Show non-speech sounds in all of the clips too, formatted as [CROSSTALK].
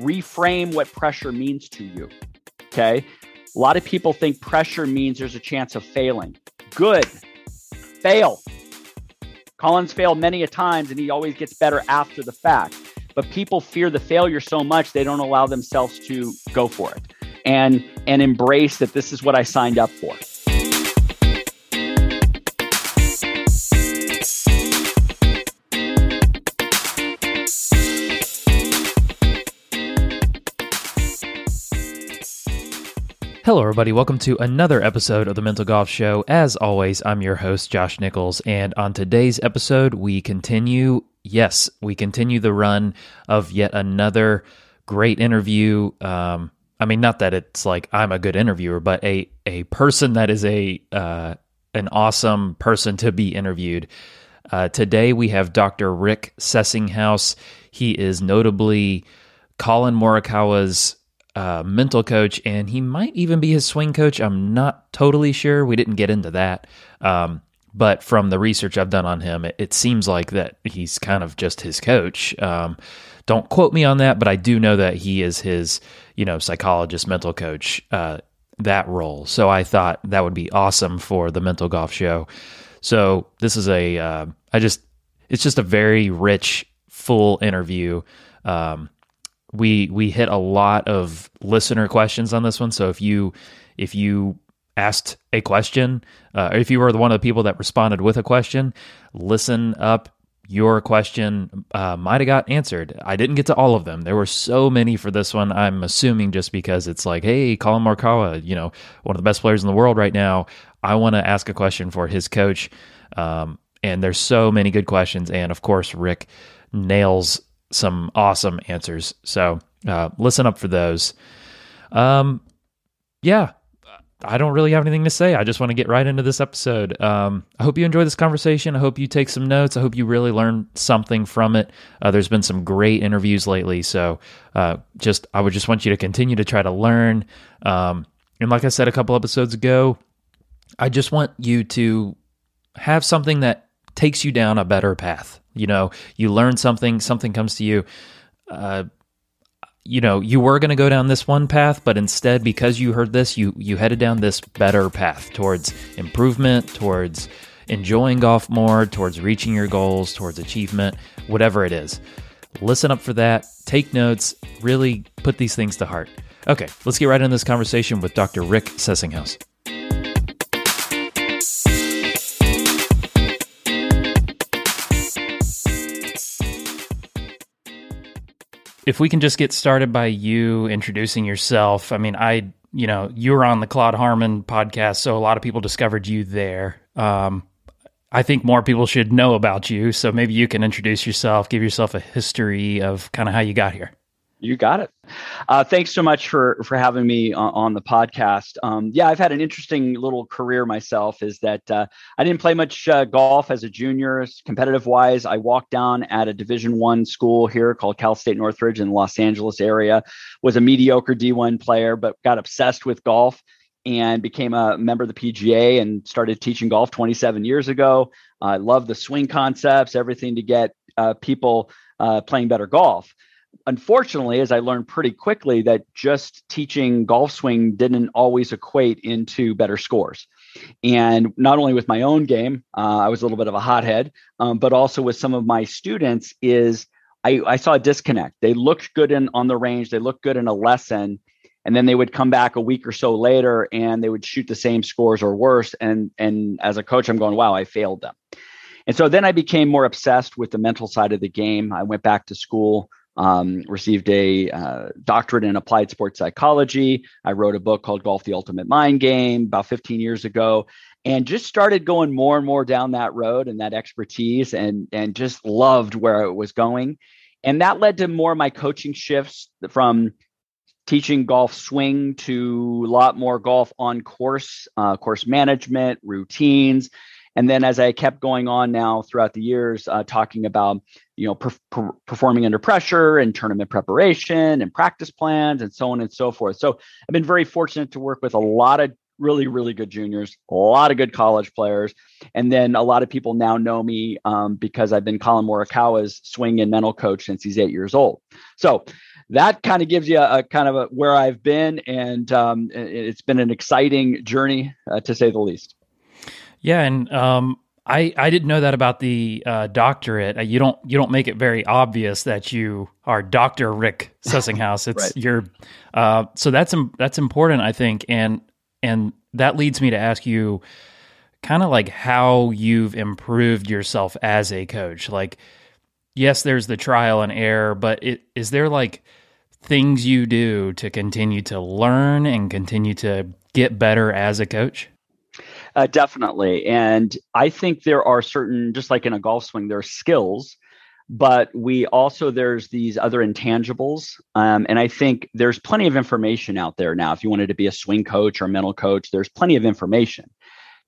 reframe what pressure means to you. Okay. A lot of people think pressure means there's a chance of failing. Good. Fail. Collin's failed many a times and he always gets better after the fact. But people fear the failure so much they don't allow themselves to go for it and and embrace that this is what I signed up for. Hello, everybody. Welcome to another episode of the Mental Golf Show. As always, I'm your host, Josh Nichols. And on today's episode, we continue, yes, we continue the run of yet another great interview. Um, I mean, not that it's like I'm a good interviewer, but a, a person that is a, uh, an awesome person to be interviewed. Uh, today, we have Dr. Rick Sessinghaus. He is notably Collin Morikawa's uh, mental coach, and he might even be his swing coach. I'm not totally sure. We didn't get into that. Um, but from the research I've done on him, it, it, seems like that he's kind of just his coach. Um, don't quote me on that, but I do know that he is his, you know, psychologist, mental coach, uh, that role. So I thought that would be awesome for the mental golf show. So this is a, uh, I just, it's just a very rich, full interview. Um, we we hit a lot of listener questions on this one. So if you if you asked a question, uh, if you were the one of the people that responded with a question, listen up. Your question uh, might have got answered. I didn't get to all of them. There were so many for this one. I'm assuming just because it's like, hey, Collin Morikawa, you know, one of the best players in the world right now. I want to ask a question for his coach. Um, and there's so many good questions. And of course, Rick nails some awesome answers. So uh, listen up for those. Um, yeah, I don't really have anything to say. I just want to get right into this episode. Um, I hope you enjoy this conversation. I hope you take some notes. I hope you really learn something from it. Uh, there's been some great interviews lately, so uh, just I would just want you to continue to try to learn. Um, and like I said a couple episodes ago, I just want you to have something that takes you down a better path. You know, you learn something, something comes to you. Uh, you know, you were going to go down this one path, but instead, because you heard this, you you headed down this better path towards improvement, towards enjoying golf more, towards reaching your goals, towards achievement, whatever it is. Listen up for that. Take notes. Really put these things to heart. Okay, let's get right into this conversation with Dr. Rick Sessinghaus. If we can just get started by you introducing yourself. I mean, I, you know, you were on the Claude Harmon podcast, so a lot of people discovered you there. Um, I think more people should know about you. So maybe you can introduce yourself, give yourself a history of kind of how you got here. You got it. Uh, thanks so much for for having me on, on the podcast. Um, yeah, I've had an interesting little career myself. Is that uh, I didn't play much uh, golf as a junior, competitive wise. I walked down at a Division One school here called Cal State Northridge in the Los Angeles area. Was a mediocre D1 player, but got obsessed with golf and became a member of the PGA and started teaching golf 27 years ago. I love the swing concepts, everything to get uh, people uh, playing better golf unfortunately, as I learned pretty quickly, that just teaching golf swing didn't always equate into better scores. And not only with my own game, uh, I was a little bit of a hothead, um, but also with some of my students, is I, I saw a disconnect. They looked good in on the range, they looked good in a lesson, and then they would come back a week or so later and they would shoot the same scores or worse. And and as a coach, I'm going, wow, I failed them. And so then I became more obsessed with the mental side of the game. I went back to school um, received a uh, doctorate in applied sports psychology. I wrote a book called Golf the Ultimate Mind Game about 15 years ago and just started going more and more down that road and that expertise and and just loved where it was going. And that led to more of my coaching shifts from teaching golf swing to a lot more golf on course, uh, course management, routines, and then as I kept going on now throughout the years, uh, talking about you know per- per- performing under pressure and tournament preparation and practice plans and so on and so forth. So I've been very fortunate to work with a lot of really really good juniors, a lot of good college players, and then a lot of people now know me um, because I've been Collin Morikawa's swing and mental coach since he's eight years old. So that kind of gives you a, a kind of a, where I've been, and um, it's been an exciting journey uh, to say the least. Yeah, and um, I I didn't know that about the uh, doctorate. Uh, you don't you don't make it very obvious that you are Doctor Rick [LAUGHS] Sessinghaus. It's right. your uh, so that's that's important, I think, and and that leads me to ask you kind of like how you've improved yourself as a coach. Like, yes, there's the trial and error, but it, is there like things you do to continue to learn and continue to get better as a coach? Uh, definitely. And I think there are certain, just like in a golf swing, there are skills, but we also, there's these other intangibles. Um, and I think there's plenty of information out there now. If you wanted to be a swing coach or a mental coach, there's plenty of information.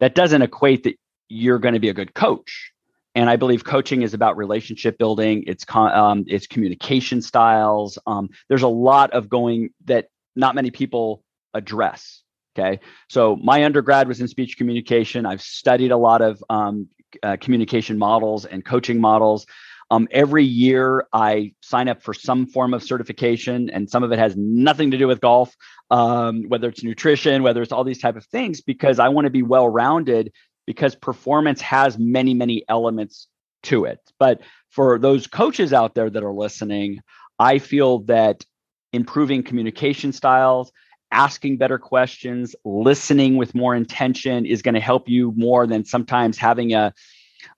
That doesn't equate that you're going to be a good coach. And I believe coaching is about relationship building. It's um, it's communication styles. Um, there's a lot of going that not many people address Okay. So my undergrad was in speech communication. I've studied a lot of um, uh, communication models and coaching models. Um, every year I sign up for some form of certification, and some of it has nothing to do with golf, um, whether it's nutrition, whether it's all these type of things, because I want to be well rounded. Because performance has many, many elements to it. But for those coaches out there that are listening, I feel that improving communication styles, asking better questions, listening with more intention is going to help you more than sometimes having a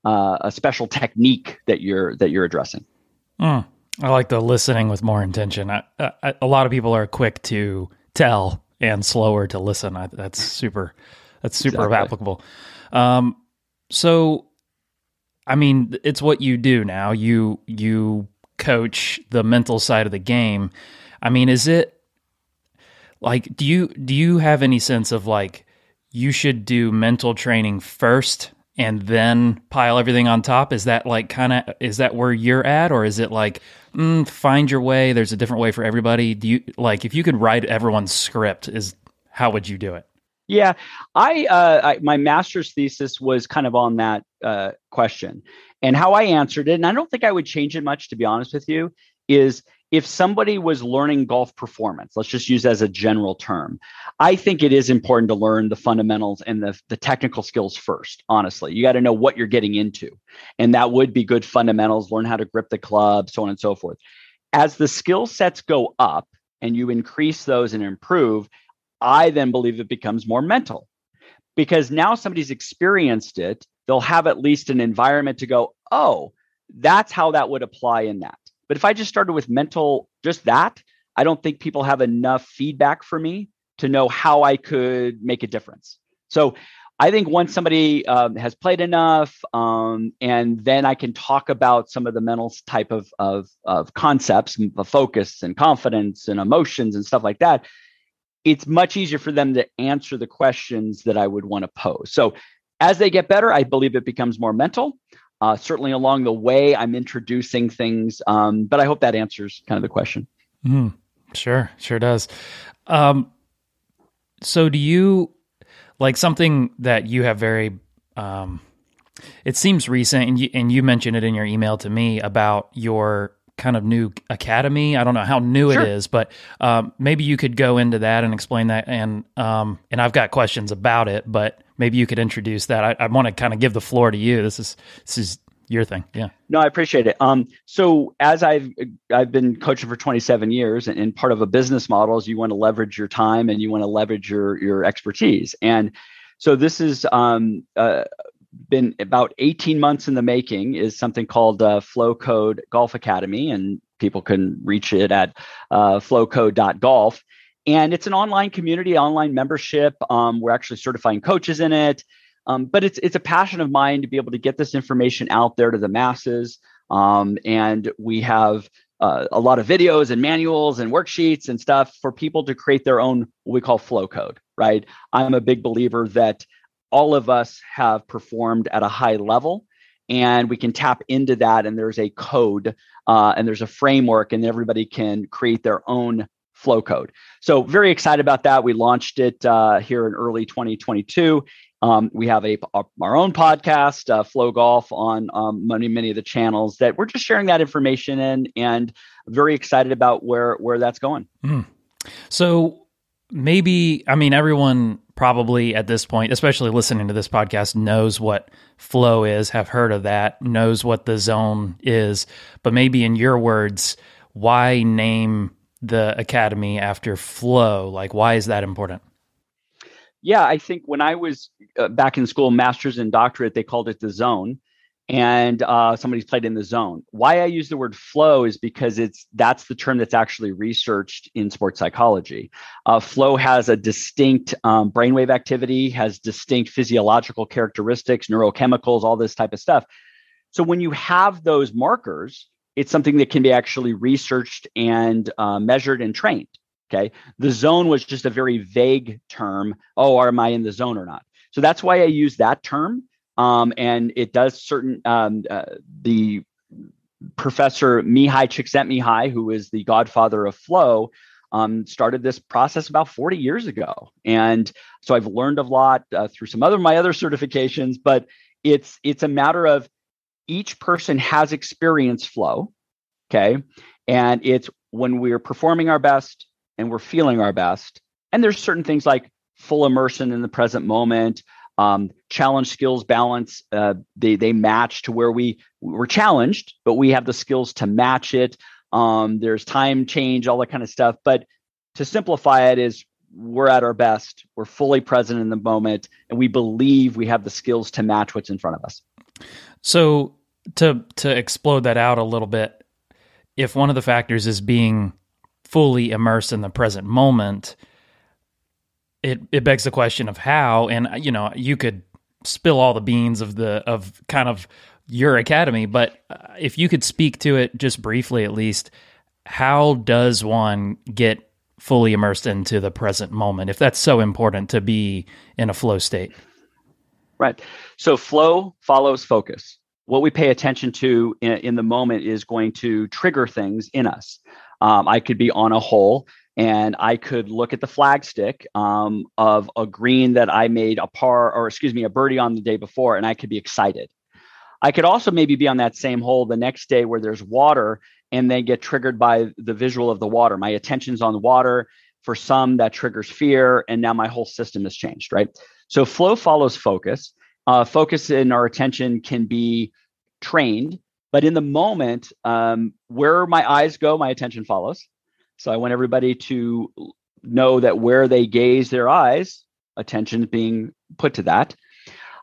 uh, a special technique that you're that you're addressing. Mm, I like the listening with more intention. I, I, a lot of people are quick to tell and slower to listen. I, that's super. That's super exactly. applicable. Um, so, I mean, it's what you do now. You you coach the mental side of the game. I mean, is it like do you do you have any sense of like you should do mental training first and then pile everything on top? Is that like kind of is that where you're at? Or is it like mm, find your way there's a different way for everybody? Do you like if you could write everyone's script is how would you do it? Yeah i, uh, I my master's thesis was kind of on that uh, question and how i answered it and i don't think i would change it much to be honest with you is if somebody was learning golf performance, let's just use as a general term, I think it is important to learn the fundamentals and the, the technical skills first. Honestly, you got to know what you're getting into. And that would be good fundamentals, learn how to grip the club, so on and so forth. As the skill sets go up and you increase those and improve, I then believe it becomes more mental because now somebody's experienced it. They'll have at least an environment to go, oh, that's how that would apply in that. But if I just started with mental, just that, I don't think people have enough feedback for me to know how I could make a difference. So I think once somebody um, has played enough, um, and then I can talk about some of the mental type of, of, of concepts, focus and confidence and emotions and stuff like that, it's much easier for them to answer the questions that I would want to pose. So as they get better, I believe it becomes more mental. Uh, certainly along the way, I'm introducing things, um, but I hope that answers kind of the question. Mm, sure, sure does. Um, so, do you like something that you have very? Um, it seems recent, and you, and you mentioned it in your email to me about your kind of new academy. I don't know how new sure. it is, but um, maybe you could go into that and explain that. And um, and I've got questions about it, but maybe you could introduce that. I, I want to kind of give the floor to you. This is this is your thing. Yeah. No, I appreciate it. Um, so as I've I've been coaching for 27 years, and, and part of a business model is you want to leverage your time and you want to leverage your your expertise. And so this is um, uh, been about 18 months in the making. Is something called uh, Flow Code Golf Academy, and people can reach it at uh, flowcode.golf and it's an online community, online membership. Um, we're actually certifying coaches in it. Um, but it's it's a passion of mine to be able to get this information out there to the masses. Um, and we have uh, a lot of videos and manuals and worksheets and stuff for people to create their own what we call flow code. Right? I'm a big believer that all of us have performed at a high level and we can tap into that and there's a code uh, and there's a framework and everybody can create their own flow code. So very excited about that. We launched it uh, here in early 2022. Um, we have a, our own podcast, uh, Flow Golf, on um, many many of the channels that we're just sharing that information in, and very excited about where where that's going. Mm. So maybe I mean everyone probably at this point, especially listening to this podcast, knows what flow is, have heard of that, knows what the zone is, but maybe in your words, why name the academy after flow? Like, why is that important? Yeah, I think when I was uh, back in school, master's and doctorate, they called it the zone and uh, somebody's played in the zone. Why I use the word flow is because it's that's the term that's actually researched in sports psychology. Uh, flow has a distinct um, brainwave activity, has distinct physiological characteristics, neurochemicals, all this type of stuff. So when you have those markers, it's something that can be actually researched and uh, measured and trained. Okay, the zone was just a very vague term. Oh, am I in the zone or not? So that's why I use that term um, and it does certain um, uh, the professor Mihaly Csikszentmihalyi, who is the godfather of flow, um, started this process about 40 years ago, and so I've learned a lot uh, through some other my other certifications. But it's it's a matter of each person has experienced flow, okay, and it's when we're performing our best and we're feeling our best, and there's certain things like full immersion in the present moment um, challenge skills balance uh, they they match to where we we're challenged but we have the skills to match it. Um, there's time change all that kind of stuff. But to simplify it is we're at our best. We're fully present in the moment and we believe we have the skills to match what's in front of us. So to to explode that out a little bit if one of the factors is being fully immersed in the present moment it it begs the question of how and you know you could spill all the beans of the of kind of your academy but uh, if you could speak to it just briefly at least how does one get fully immersed into the present moment if that's so important to be in a flow state? Right. So flow follows focus. What we pay attention to in, in the moment is going to trigger things in us. Um, i could be on a hole and I could look at the flagstick um, of a green that I made a par, or excuse me, a birdie on the day before, and I could be excited. I could also maybe be on that same hole the next day where there's water and then get triggered by the visual of the water. My attention's on the water. For some, that triggers fear, and now my whole system has changed, right? So flow follows focus. Uh, focus in our attention can be trained, but in the moment, um, where my eyes go, my attention follows so I want everybody to know that where they gaze their eyes, attention is being put to that.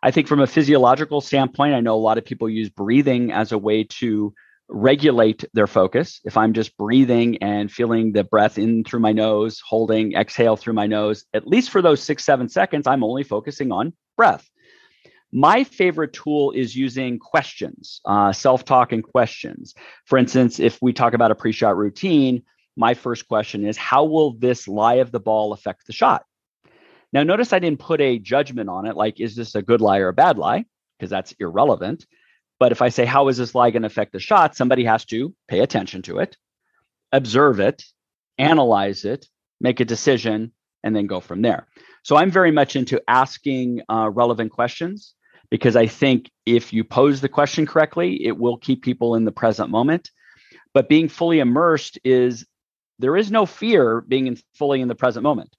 I think from a physiological standpoint, I know a lot of people use breathing as a way to regulate their focus. If I'm just breathing and feeling the breath in through my nose, holding, exhale through my nose, at least for those six, seven seconds, I'm only focusing on breath. My favorite tool is using questions, uh, self talk and questions. For instance, if we talk about a pre shot routine, my first question is how will this lie of the ball affect the shot? Now, notice I didn't put a judgment on it, like, is this a good lie or a bad lie? Because that's irrelevant. But if I say, how is this lie going to affect the shot? Somebody has to pay attention to it, observe it, analyze it, make a decision, and then go from there. So I'm very much into asking uh, relevant questions because I think if you pose the question correctly, it will keep people in the present moment. But being fully immersed is there is no fear being in, fully in the present moment.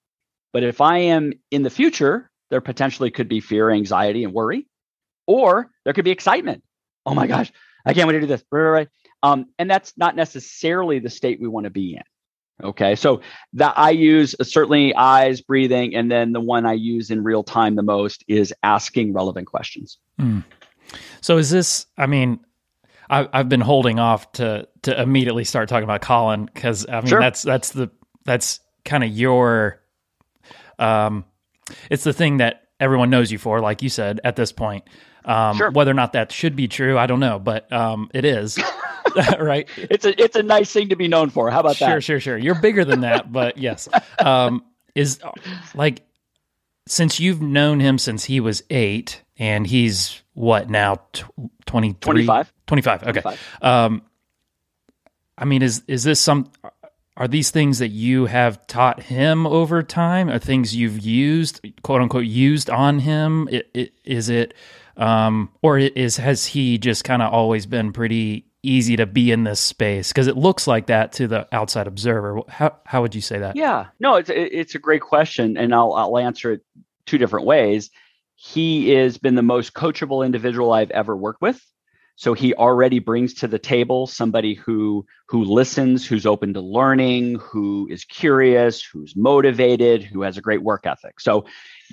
But if I am in the future, there potentially could be fear, anxiety, and worry, or there could be excitement. Oh my gosh, I can't wait to do this. Right, right. Um, and that's not necessarily the state we want to be in. Okay, so that I use uh, certainly eyes, breathing, and then the one I use in real time the most is asking relevant questions. Mm. So is this? I mean, I, have been holding off to to immediately start talking about Collin because I mean sure. that's that's the that's kind of your um it's the thing that everyone knows you for, like you said at this point. Um, sure. Whether or not that should be true, I don't know, but um, it is. [LAUGHS] [LAUGHS] right? It's a it's a nice thing to be known for. How about sure, that? Sure, sure, sure. You're bigger than that, but [LAUGHS] yes. Um, is like since you've known him since he was eight, and he's what now? Tw- 25? 25. Okay. 25. Um, I mean, is is this some? are these things that you have taught him over time? Are things you've used, quote unquote, used on him? It, it, is it, um, or is has he just kind of always been pretty easy to be in this space? Because it looks like that to the outside observer. How how would you say that? Yeah, no, it's it's a great question, and I'll I'll answer it two different ways. He has been the most coachable individual I've ever worked with. So he already brings to the table somebody who who listens, who's open to learning, who is curious, who's motivated, who has a great work ethic. So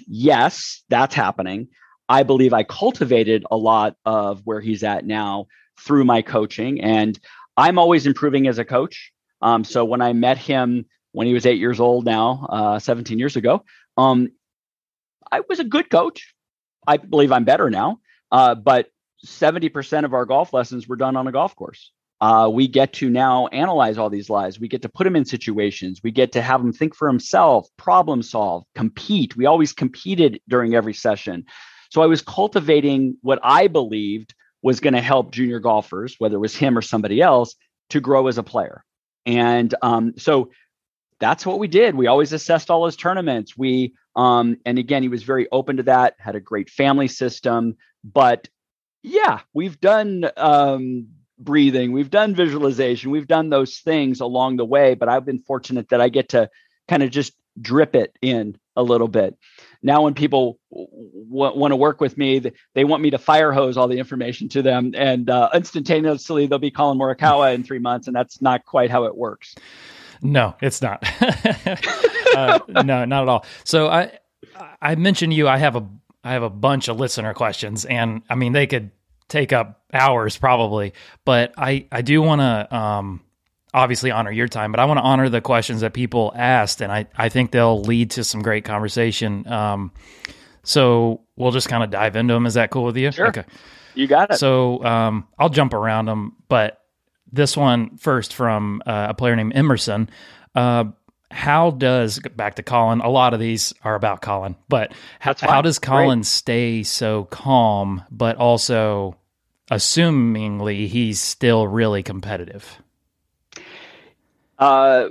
yes, that's happening. I believe I cultivated a lot of where he's at now through my coaching, and I'm always improving as a coach. Um, so when I met him when he was eight years old, now uh, 17 years ago, um, I was a good coach. I believe I'm better now, uh, but 70% of our golf lessons were done on a golf course. Uh, we get to now analyze all these lies. We get to put them in situations. We get to have them think for himself, problem solve, compete. We always competed during every session. So I was cultivating what I believed was going to help junior golfers, whether it was him or somebody else, to grow as a player. And um, so that's what we did. We always assessed all his tournaments. We um, and again, he was very open to that. Had a great family system, but yeah, we've done um, breathing, we've done visualization, we've done those things along the way. But I've been fortunate that I get to kind of just drip it in a little bit. Now, when people w- want to work with me, they want me to fire hose all the information to them, and uh, instantaneously they'll be Collin Morikawa in three months, and that's not quite how it works. No, it's not. [LAUGHS] uh, no, not at all. So I I mentioned you. I have a I have a bunch of listener questions, and I mean they could take up hours probably, but I I do want to um, obviously honor your time, but I want to honor the questions that people asked, and I I think they'll lead to some great conversation. Um, so we'll just kind of dive into them. Is that cool with you? Sure. Okay. You got it. So um, I'll jump around them, but this one first from uh, a player named Emerson. Uh, how does back to Collin? A lot of these are about Collin, but how, how does Collin Great. stay so calm, but also assumingly he's still really competitive? Uh,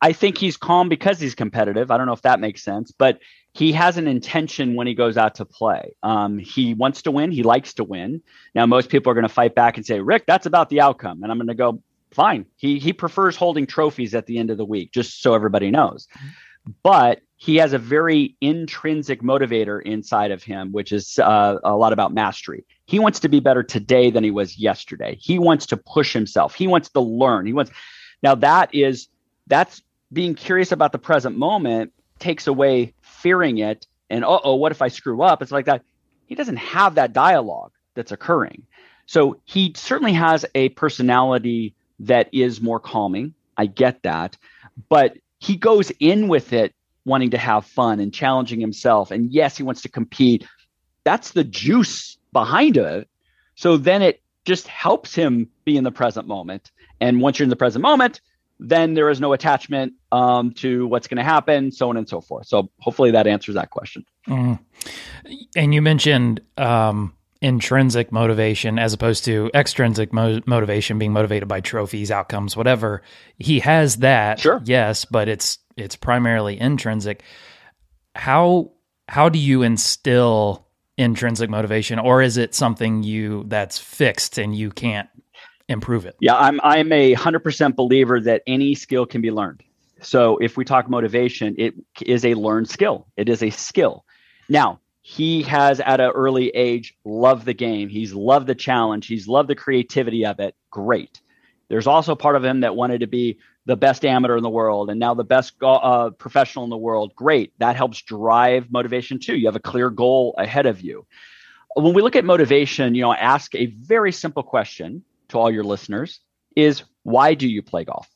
I think he's calm because he's competitive. I don't know if that makes sense, but he has an intention when he goes out to play. Um, he wants to win. He likes to win. Now, most people are going to fight back and say, Rick, that's about the outcome. And I'm going to go, fine. He he prefers holding trophies at the end of the week, just so everybody knows. But he has a very intrinsic motivator inside of him, which is uh, a lot about mastery. He wants to be better today than he was yesterday. He wants to push himself. He wants to learn. He wants. Now that is that's being curious about the present moment takes away fearing it and oh what if I screw up? It's like that. He doesn't have that dialogue that's occurring. So he certainly has a personality that is more calming. I get that. But he goes in with it wanting to have fun and challenging himself. And yes, he wants to compete. That's the juice behind it. So then it just helps him be in the present moment. And once you're in the present moment, then there is no attachment um, to what's going to happen, so on and so forth. So hopefully that answers that question. Mm. And you mentioned um, intrinsic motivation as opposed to extrinsic mo- motivation being motivated by trophies outcomes whatever. He has that sure. yes but it's it's primarily intrinsic. How how do you instill intrinsic motivation or is it something you that's fixed and you can't improve it? Yeah i'm i'm a 100% believer that any skill can be learned. So if we talk motivation it is a learned skill. It is a skill. Now he has at an early age loved the game. He's loved the challenge. He's loved the creativity of it. Great. There's also part of him that wanted to be the best amateur in the world and now the best uh, professional in the world. Great. That helps drive motivation too. You have a clear goal ahead of you. When we look at motivation, you know, ask a very simple question to all your listeners is why do you play golf?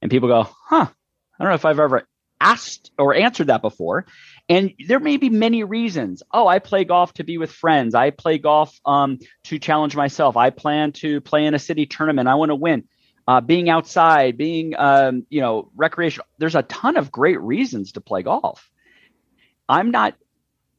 And people go, huh, I don't know if I've ever asked or answered that before. And there may be many reasons. Oh, I play golf to be with friends. I play golf um, to challenge myself. I plan to play in a city tournament. I want to win. Uh, being outside, being um, you know recreational. There's a ton of great reasons to play golf. I'm not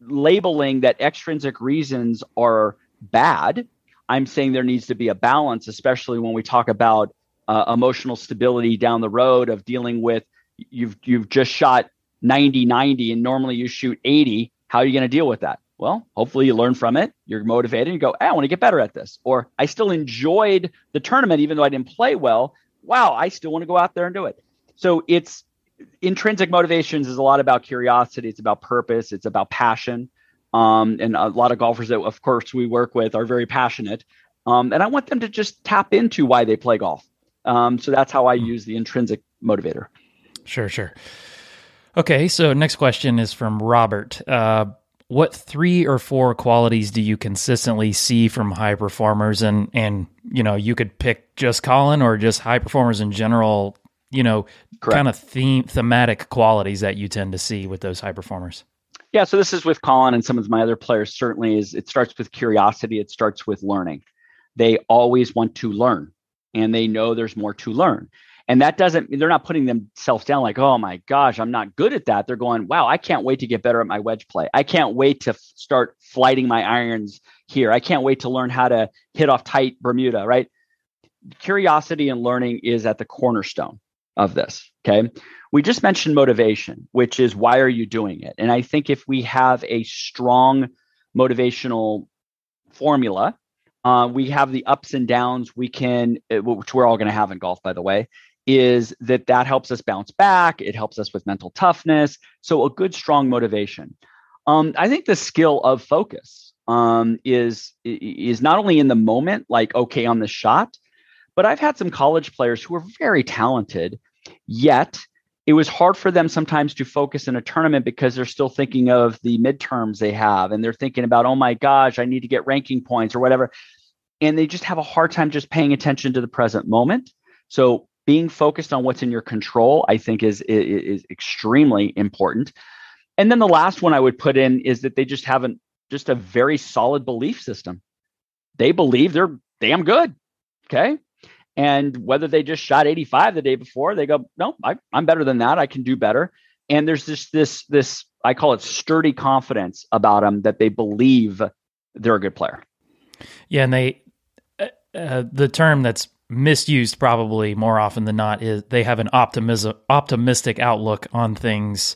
labeling that extrinsic reasons are bad. I'm saying there needs to be a balance, especially when we talk about uh, emotional stability down the road of dealing with you've you've just shot 90 90 and normally you shoot 80 how are you going to deal with that? Well hopefully you learn from it you're motivated and you go hey, i want to get better at this or i still enjoyed the tournament even though i didn't play well. Wow i still want to go out there and do it. So it's intrinsic motivations is a lot about curiosity it's about purpose it's about passion. Um, and a lot of golfers that of course we work with are very passionate um, and i want them to just tap into why they play golf. Um, so that's how i hmm. use the intrinsic motivator. Sure, sure. Okay, so next question is from Robert. Uh, what three or four qualities do you consistently see from high performers? And and you know you could pick just Collin or just high performers in general you know kind of theme thematic qualities that you tend to see with those high performers. Yeah so this is with Collin and some of my other players. Certainly is it starts with curiosity. It starts with learning. They always want to learn and they know there's more to learn and that doesn't, they're not putting themselves down like, oh my gosh, I'm not good at that. They're going, wow, I can't wait to get better at my wedge play. I can't wait to f- start flighting my irons here. I can't wait to learn how to hit off tight Bermuda, right? Curiosity and learning is at the cornerstone of this. Okay. We just mentioned motivation, which is why are you doing it? And I think if we have a strong motivational formula, uh, we have the ups and downs we can, uh, which we're all going to have in golf, by the way is that that helps us bounce back. It helps us with mental toughness. So a good, strong motivation. Um, I think the skill of focus um, is is not only in the moment, like okay on the shot, but I've had some college players who are very talented, yet it was hard for them sometimes to focus in a tournament because they're still thinking of the midterms they have, and they're thinking about oh my gosh, I need to get ranking points or whatever, and they just have a hard time just paying attention to the present moment. So being focused on what's in your control, I think is, is, is extremely important. And then the last one I would put in is that they just haven't just a very solid belief system. They believe they're damn good. Okay. And whether they just shot 85 the day before, they go, no, I, I'm better than that. I can do better. And there's just this, this, I call it sturdy confidence about them that they believe they're a good player. Yeah. And they, uh, uh the term that's misused probably more often than not is they have an optimism optimistic outlook on things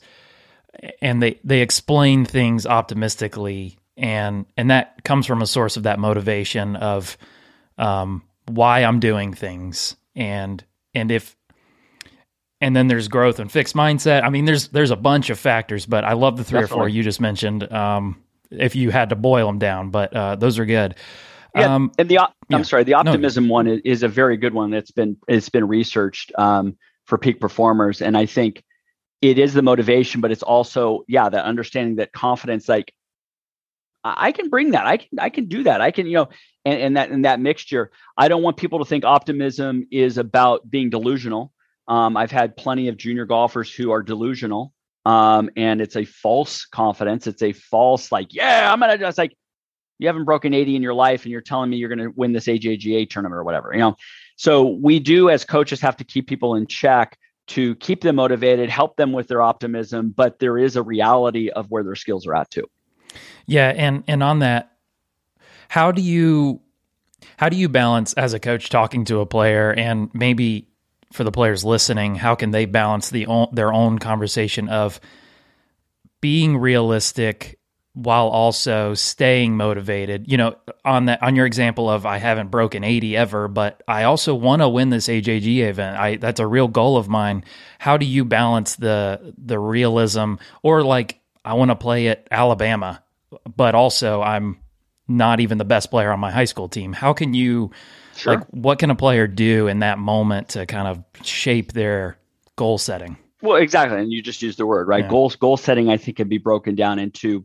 and they they explain things optimistically and and that comes from a source of that motivation of um, why I'm doing things and and if and then there's growth and fixed mindset. I mean, there's there's a bunch of factors, but I love the three Definitely. or four you just mentioned. Um, if you had to boil them down, but uh, those are good. Yeah, um, and the I'm yeah. sorry, the optimism no. one is, is, a very good one that's been it's been researched um, for peak performers, and I think it is the motivation, but it's also yeah that understanding that confidence like I can bring that. I can I can do that. I can, you know, and, and that and that mixture. I don't want people to think optimism is about being delusional. Um, I've had plenty of junior golfers who are delusional. Um, and it's a false confidence. It's a false, like, yeah, I'm gonna just like, you haven't broken 80 in your life and you're telling me you're going to win this AJGA tournament or whatever, you know. So we do as coaches have to keep people in check to keep them motivated, help them with their optimism, but there is a reality of where their skills are at too. Yeah, and and on that how do you how do you balance as a coach talking to a player and maybe for the players listening, how can they balance the their own conversation of being realistic while also staying motivated. You know, on that on your example of I haven't broken 80 ever, but I also want to win this AJG event. I that's a real goal of mine. How do you balance the the realism or like I want to play at Alabama, but also I'm not even the best player on my high school team. How can you sure. like what can a player do in that moment to kind of shape their goal setting? Well, exactly. And you just used the word, right? Yeah. Goals goal setting I think can be broken down into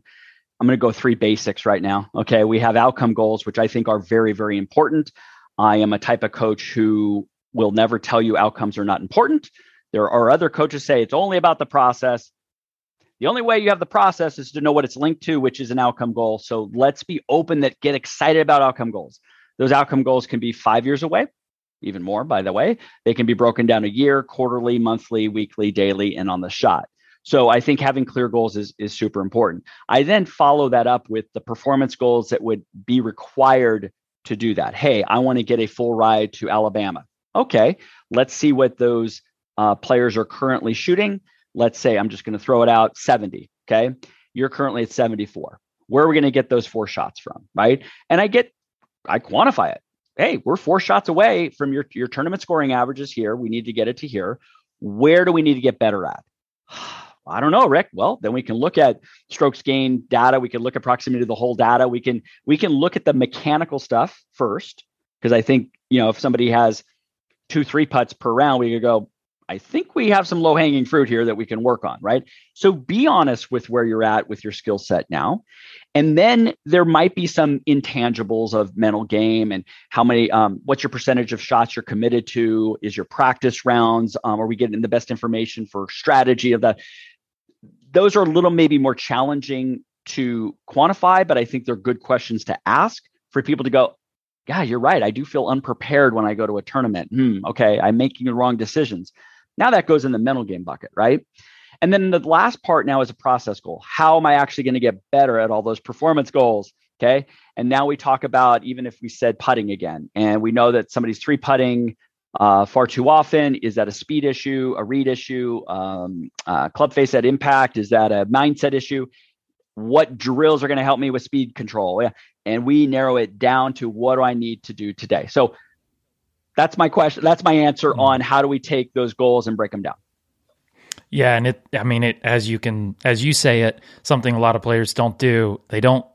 I'm going to go three basics right now. Okay. We have outcome goals, which I think are very, very important. I am a type of coach who will never tell you outcomes are not important. There are other coaches say it's only about the process. The only way you have the process is to know what it's linked to, which is an outcome goal. So let's be open that get excited about outcome goals. Those outcome goals can be five years away, even more, by the way. They can be broken down a year, quarterly, monthly, weekly, daily, and on the shot. So I think having clear goals is, is super important. I then follow that up with the performance goals that would be required to do that. Hey, I want to get a full ride to Alabama. Okay, let's see what those uh, players are currently shooting. Let's say I'm just going to throw it out 70. Okay, you're currently at 74. Where are we going to get those four shots from? Right. And I get, I quantify it. Hey, we're four shots away from your, your tournament scoring averages here. We need to get it to here. Where do we need to get better at? [SIGHS] I don't know, Rick. Well, then we can look at strokes gain data. We can look at proximity to the hole data. We can we can look at the mechanical stuff first because I think you know if somebody has two three putts per round, we could go. I think we have some low hanging fruit here that we can work on, right? So be honest with where you're at with your skill set now. And then there might be some intangibles of mental game and how many, um, what's your percentage of shots you're committed to? Is your practice rounds? Um, are we getting the best information for strategy of that? Those are a little maybe more challenging to quantify, but I think they're good questions to ask for people to go, yeah, you're right. I do feel unprepared when I go to a tournament. Hmm, okay, I'm making the wrong decisions. Now that goes in the mental game bucket, right? And then the last part now is a process goal. How am I actually going to get better at all those performance goals? Okay. And now we talk about even if we said putting again, and we know that somebody's three putting uh, far too often? Is that a speed issue, a read issue, um, uh, club face at impact? Is that a mindset issue? What drills are going to help me with speed control? Yeah. And we narrow it down to what do I need to do today? So that's my question. That's my answer mm-hmm. on how do we take those goals and break them down. Yeah, and it I mean it as you can as you say it, something a lot of players don't do. They don't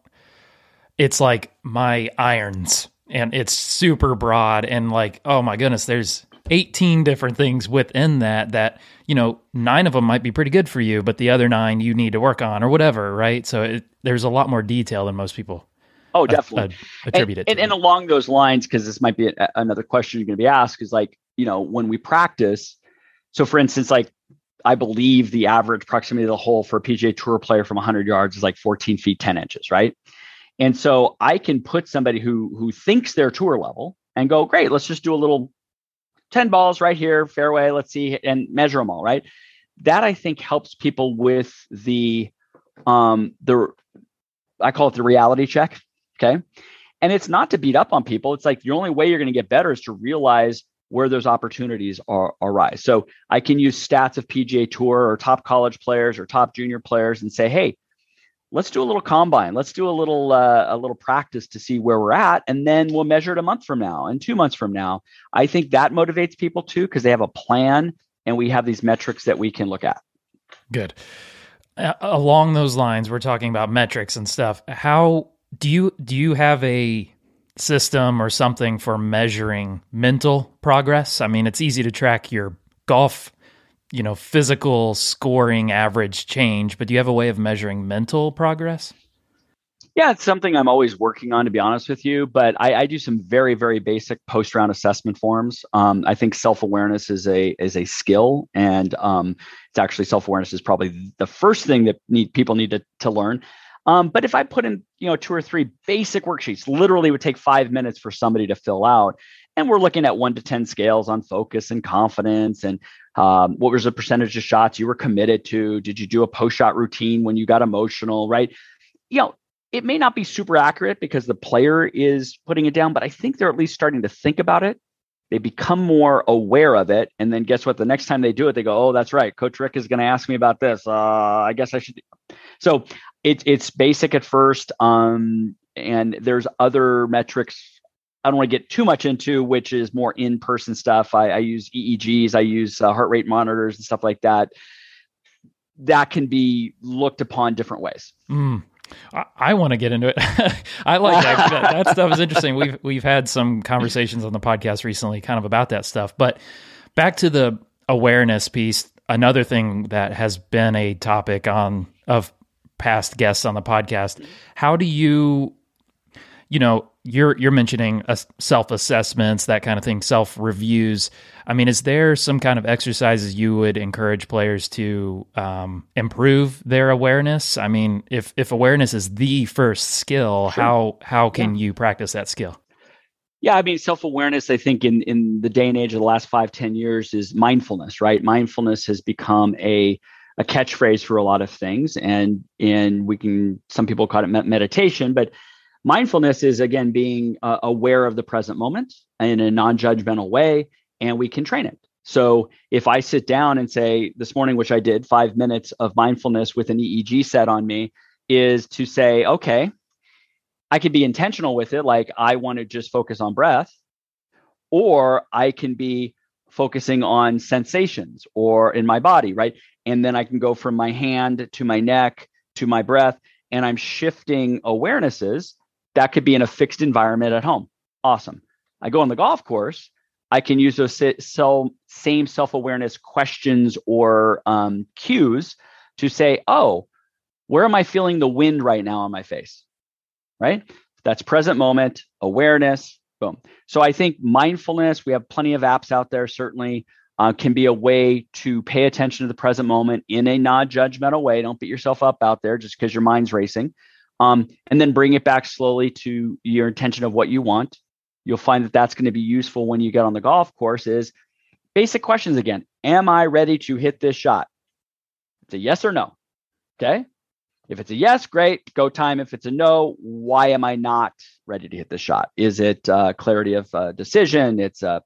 it's like my irons and it's super broad and like oh my goodness there's 18 different things within that that you know nine of them might be pretty good for you but the other nine you need to work on or whatever right? So it, there's a lot more detail than most people oh definitely. attribute and, it and, and, along those lines because this might be a, another question you're going to be asked is like you know when we practice so for instance like I believe the average proximity to the hole for a PGA Tour player from 100 yards is like 14 feet 10 inches, right? And so I can put somebody who who thinks they're tour level and go, great, let's just do a little 10 balls right here, fairway, let's see, and measure them all, right? That I think helps people with the um the I call it the reality check. Okay. And it's not to beat up on people. It's like the only way you're going to get better is to realize where those opportunities are arise. So I can use stats of PGA Tour or top college players or top junior players and say, hey, let's do a little combine. Let's do a little uh, a little practice to see where we're at and then we'll measure it a month from now and two months from now. I think that motivates people too because they have a plan and we have these metrics that we can look at. Good. Uh, along those lines we're talking about metrics and stuff. How do you do you have a system or something for measuring mental progress? I mean it's easy to track your golf you know, physical scoring average change, but do you have a way of measuring mental progress? Yeah, it's something I'm always working on, to be honest with you. But I, I do some very, very basic post round assessment forms. Um, I think self awareness is a is a skill, and um, it's actually self awareness is probably the first thing that need people need to to learn. Um, but if I put in you know two or three basic worksheets, literally would take five minutes for somebody to fill out, and we're looking at one to 10 scales on focus and confidence and um, what was the percentage of shots you were committed to? Did you do a post shot routine when you got emotional, right? You know, it may not be super accurate because the player is putting it down, but I think they're at least starting to think about it. They become more aware of it. And then guess what? The next time they do it, they go, oh, that's right. Coach Rick is going to ask me about this. Uh, I guess I should. So it, it's basic at first. Um, and there's other metrics I don't want to get too much into, which is more in person stuff. I, I, use EEGs, I use uh, heart rate monitors and stuff like that. That can be looked upon different ways. Mm. I, I want to get into it. [LAUGHS] I like that. that. that. [LAUGHS] stuff is interesting. We've we've had some conversations on the podcast recently, kind of about that stuff. But back to the awareness piece. Another thing that has been a topic on of past guests on the podcast. How do you, you know, you're you're mentioning self assessments, that kind of thing, self reviews. I mean, is there some kind of exercises you would encourage players to um, improve their awareness? I mean, if if awareness is the first skill, sure. how how can yeah. you practice that skill? Yeah, I mean, self awareness. I think in in the day and age of the last five ten years is mindfulness. Right, mindfulness has become a a catchphrase for a lot of things, and and we can some people call it meditation, but Mindfulness is again being uh, aware of the present moment in a non-judgmental way. and we can train it. So if I sit down and say this morning, which I did, five minutes of mindfulness with an EEG set on me, is to say, okay, I could be intentional with it, like I want to just focus on breath, or I can be focusing on sensations or in my body, right? And then I can go from my hand to my neck to my breath, and I'm shifting awarenesses. That could be in a fixed environment at home. Awesome. I go on the golf course. I can use those same self awareness questions or um, cues to say, oh, where am I feeling the wind right now on my face? Right? That's present moment, awareness, boom. So I think mindfulness, we have plenty of apps out there, certainly. Uh, can be a way to pay attention to the present moment in a non judgmental way. Don't beat yourself up out there just because your mind's racing. Um, and then bring it back slowly to your intention of what you want. You'll find that that's going to be useful when you get on the golf course. Is basic questions again. Am I ready to hit this shot? It's a yes or no. Okay. If it's a yes, great, go time. If it's a no, why am I not ready to hit the shot? Is it uh, clarity of uh, decision? It's uh,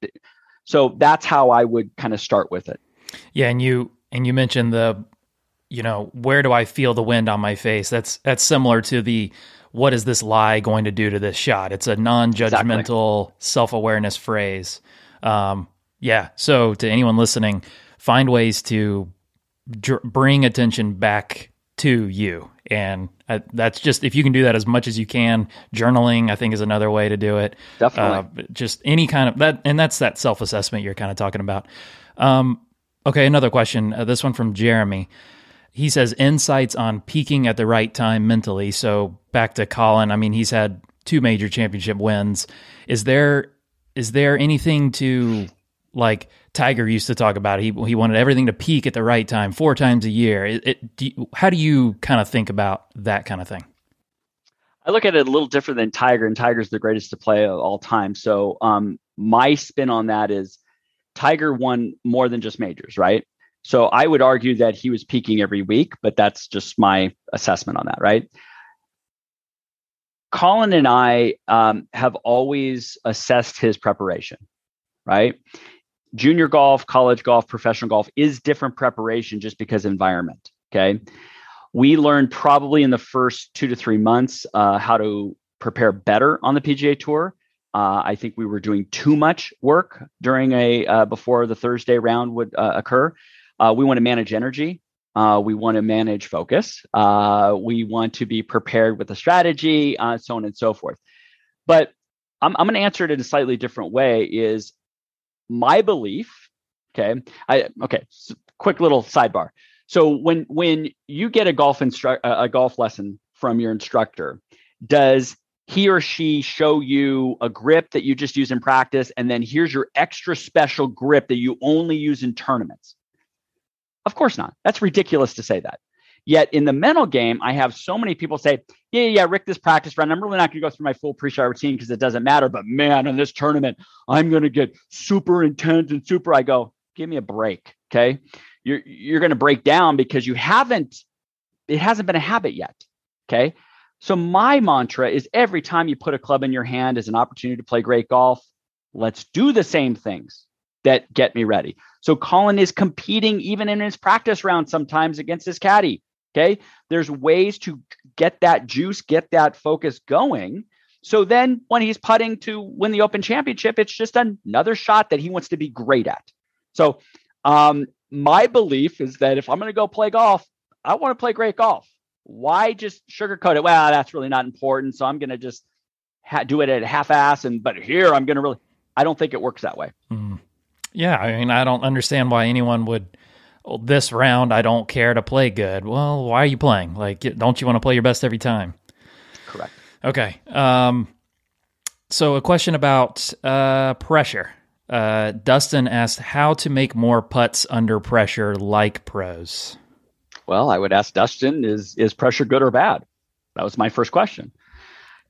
so that's how I would kind of start with it. Yeah, and you and you mentioned the, you know, where do I feel the wind on my face? That's that's similar to the what is this lie going to do to this shot? It's a non-judgmental exactly. self-awareness phrase. Um, yeah. So to anyone listening, find ways to dr- bring attention back to you. And uh, that's just if you can do that as much as you can. Journaling, I think, is another way to do it. Definitely. Uh, just any kind of that, and that's that self assessment you're kind of talking about. Um, okay, another question. Uh, this one from Jeremy. He says insights on peaking at the right time mentally. So back to Collin, I mean, he's had two major championship wins. Is there is there anything to like Tiger used to talk about. He he wanted everything to peak at the right time, four times a year. It, it, do you, how do you kind of think about that kind of thing? I look at it a little different than Tiger, and Tiger's the greatest to play of all time. So um, my spin on that is Tiger won more than just majors, right? So I would argue that he was peaking every week, but that's just my assessment on that, right? Collin and I um, have always assessed his preparation, right? junior golf, college golf, professional golf is different preparation just because environment. Okay. We learned probably in the first two to three months uh, how to prepare better on the PGA Tour. Uh, I think we were doing too much work during a uh, before the Thursday round would uh, occur. Uh, we want to manage energy. Uh, we want to manage focus. we want to be prepared with a strategy, so on and so forth. But I'm, I'm going to answer it in a slightly different way. Is my belief okay i okay so quick little sidebar so when when you get a golf instru- a golf lesson from your instructor does he or she show you a grip that you just use in practice and then here's your extra special grip that you only use in tournaments of course not that's ridiculous to say that Yet in the mental game, I have so many people say, yeah, yeah, Rick, this practice run, I'm really not going to go through my full pre-shot routine because it doesn't matter. But man, in this tournament, I'm going to get super intense and super. I go, give me a break. Okay. You're, you're going to break down because you haven't, it hasn't been a habit yet. Okay. So my mantra is every time you put a club in your hand is an opportunity to play great golf. Let's do the same things that get me ready. So Collin is competing even in his practice round sometimes against his caddy. Okay. There's ways to get that juice, get that focus going. So then when he's putting to win the Open Championship, it's just another shot that he wants to be great at. So um, my belief is that if I'm going to go play golf, I want to play great golf. Why just sugarcoat it? Well, that's really not important. So I'm going to just ha- do it at half ass. And, but here I'm going to really, I don't think it works that way. Mm. Yeah. I mean, I don't understand why anyone would well, this round I don't care to play good. Well, why are you playing? Like, don't you want to play your best every time? Correct. Okay. Um, so a question about uh, pressure. Uh, Dustin asked how to make more putts under pressure like pros. Well, I would ask Dustin, is is pressure good or bad? That was my first question.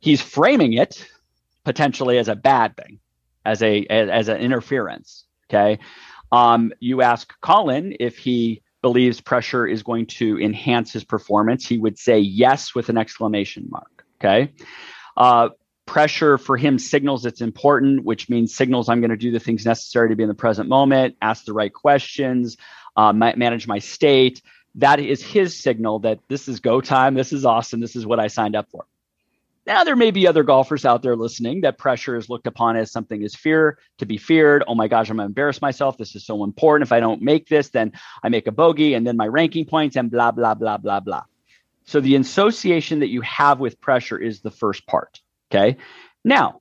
He's framing it potentially as a bad thing, as a as, as an interference. Okay. Um, you ask Collin if he believes pressure is going to enhance his performance. He would say yes with an exclamation mark. Okay. Uh, pressure for him signals it's important, which means signals I'm going to do the things necessary to be in the present moment, ask the right questions, uh, manage my state. That is his signal that this is go time. This is awesome. This is what I signed up for. Now, there may be other golfers out there listening that pressure is looked upon as something is fear to be feared. Oh my gosh, I'm going to embarrass myself. This is so important. If I don't make this, then I make a bogey and then my ranking points and blah, blah, blah, blah, blah. So the association that you have with pressure is the first part. Okay. Now,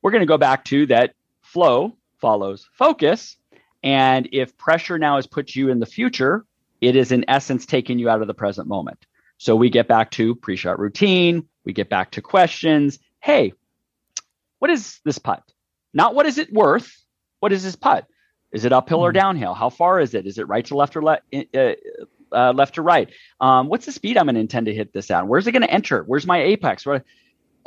we're going to go back to that flow follows focus. And if pressure now has put you in the future, it is in essence taking you out of the present moment. So we get back to pre shot routine, we get back to questions. Hey, what is this putt? Not what is it worth? What is this putt? Is it uphill or hmm. downhill? How far is it? Is it right to left or left? Uh, uh, left to right? Um, what's the speed I'm going to intend to hit this at? Where's it going to enter? Where's my apex? Where,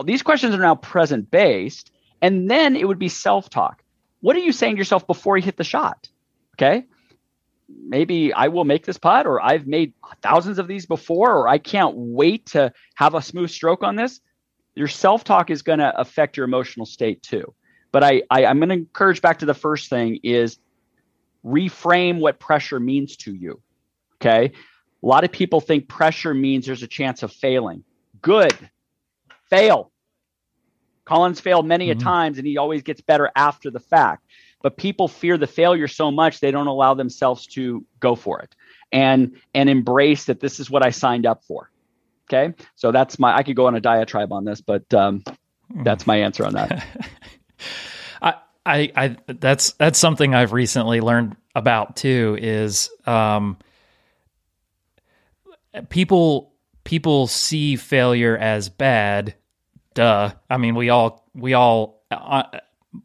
these questions are now present based. And then it would be self talk. What are you saying to yourself before you hit the shot? Okay. Maybe I will make this putt, or I've made thousands of these before, or I can't wait to have a smooth stroke on this. Your self talk is going to affect your emotional state too. But I, I I'm going to encourage back to the first thing is reframe what pressure means to you. Okay. A lot of people think pressure means there's a chance of failing. Good fail. Collin's failed many mm-hmm. a times and he always gets better after the fact. But people fear the failure so much they don't allow themselves to go for it and and embrace that this is what I signed up for. Okay. So that's my I could go on a diatribe on this, but um, that's my answer on that. [LAUGHS] I, I I that's that's something I've recently learned about too is um people people see failure as bad. Duh. I mean, we all we all uh,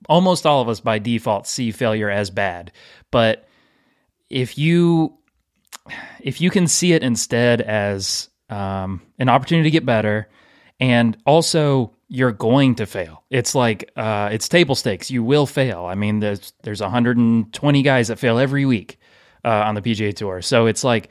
almost all of us by default see failure as bad. But if you if you can see it instead as um, an opportunity to get better, and also you're going to fail. It's like uh, it's table stakes. You will fail. I mean, there's there's 120 guys that fail every week uh, on the PGA Tour, so it's like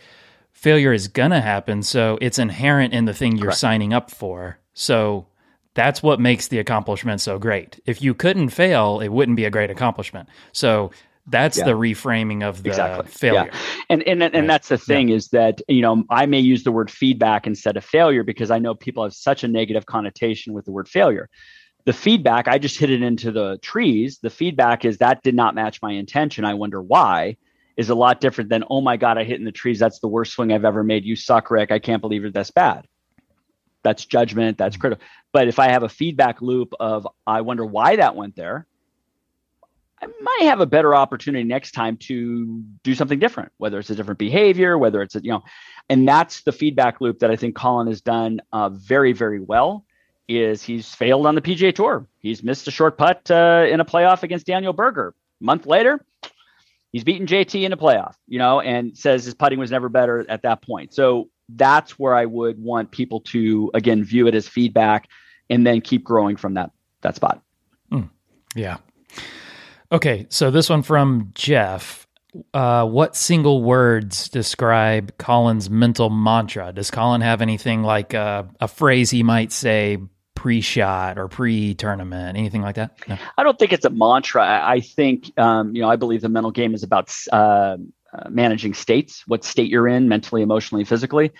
failure is going to happen. So it's inherent in the thing you're Correct. signing up for. So that's what makes the accomplishment so great. If you couldn't fail, it wouldn't be a great accomplishment. So that's yeah. the reframing of the exactly. failure. Yeah. And and and right. that's the thing yeah. is that you know I may use the word feedback instead of failure because I know people have such a negative connotation with the word failure. The feedback, I just hit it into the trees. The feedback is that did not match my intention. I wonder why is a lot different than, oh my God, I hit in the trees. That's the worst swing I've ever made. You suck, Rick. I can't believe you're this bad. That's judgment. That's mm-hmm. critical. But if I have a feedback loop of, I wonder why that went there, I might have a better opportunity next time to do something different, whether it's a different behavior, whether it's a, you know, and that's the feedback loop that I think Collin has done uh, very, very well. Is he's failed on the PGA Tour? He's missed a short putt uh, in a playoff against Daniel Berger. A month later, he's beaten JT in a playoff, you know, and says his putting was never better at that point. So that's where I would want people to again view it as feedback and then keep growing from that that spot. Mm, yeah. Okay, so this one from Jeff. Uh, what single words describe Collin's mental mantra? Does Collin have anything like uh, a phrase he might say pre-shot or pre-tournament, anything like that? No? I don't think it's a mantra. I think um, you know I believe the mental game is about uh, uh, managing states, what state you're in, mentally, emotionally, physically.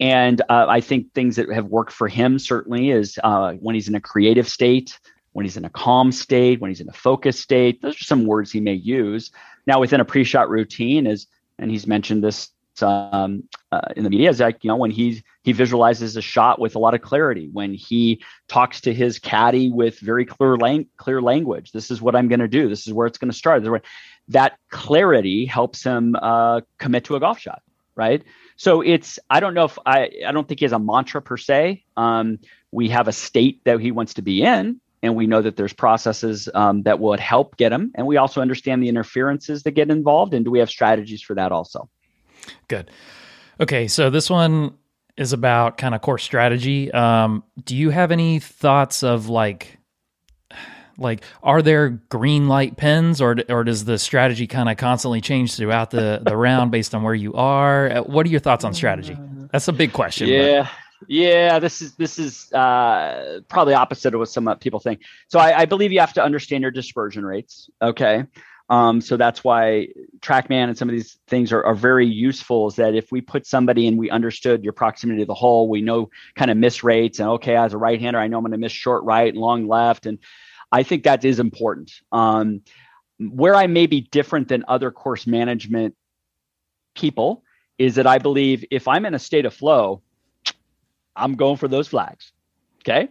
And uh, I think things that have worked for him certainly is uh, when he's in a creative state, when he's in a calm state, when he's in a focused state. Those are some words he may use. Now, within a pre-shot routine, is and he's mentioned this um, uh, in the media is like you know when he he visualizes a shot with a lot of clarity when he talks to his caddy with very clear lang- clear language this is what i'm going to do this is where it's going to start that clarity helps him uh, commit to a golf shot right so it's i don't know if i i don't think he has a mantra per se um, we have a state that he wants to be in and we know that there's processes um, that would help get him and we also understand the interferences that get involved and do we have strategies for that also Good. Okay, so this one is about kind of course strategy. Um, do you have any thoughts of like, like, are there green light pens, or or does the strategy kind of constantly change throughout the the round based on where you are? Uh, what are your thoughts on strategy? That's a big question. Yeah. Yeah, this is this is uh, probably opposite of what some people think. So I, I, believe you have to understand your dispersion rates. Okay, um, so that's why TrackMan and some of these things are, are very useful. Is that if we put somebody and we understood your proximity to the hole, we know kind of miss rates, and okay, as a right hander, I know I'm going to miss short right and long left, and I think that is important. Um, where I may be different than other course management people is that I believe if I'm in a state of flow, I'm going for those flags. Okay.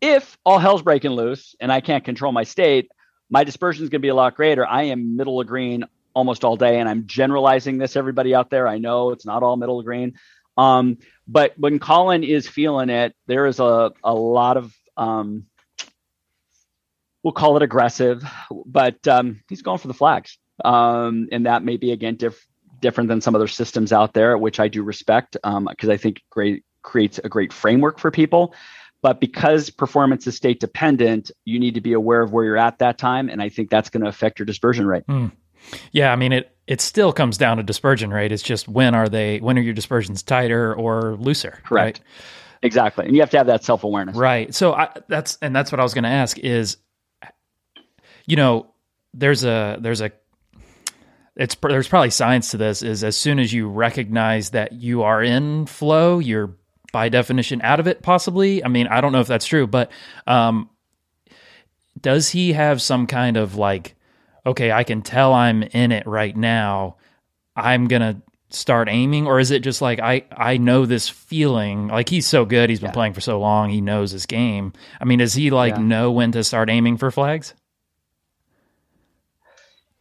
If all hell's breaking loose and I can't control my state, my dispersion is going to be a lot greater. I am middle of green almost all day, and I'm generalizing this. Everybody out there, I know it's not all middle of green. Um, but when Collin is feeling it, there is a, a lot of um, we'll call it aggressive, but um, he's going for the flags. Um, and that may be again diff- different than some other systems out there, which I do respect because um, I think great creates a great framework for people. But because performance is state dependent, you need to be aware of where you're at that time, and I think that's going to affect your dispersion rate. Mm. Yeah, I mean it. It still comes down to dispersion rate. It's just when are they? When are your dispersions tighter or looser? Correct. Right? Exactly, and you have to have that self awareness. Right. So I, that's and that's what I was going to ask is you know, there's a there's a it's there's probably science to this is as soon as you recognize that you are in flow, you're by definition out of it possibly. I mean, I don't know if that's true, but um does he have some kind of like okay, I can tell I'm in it right now. I'm going to start aiming or is it just like I I know this feeling like he's so good he's been yeah. playing for so long he knows his game I mean does he like yeah. know when to start aiming for flags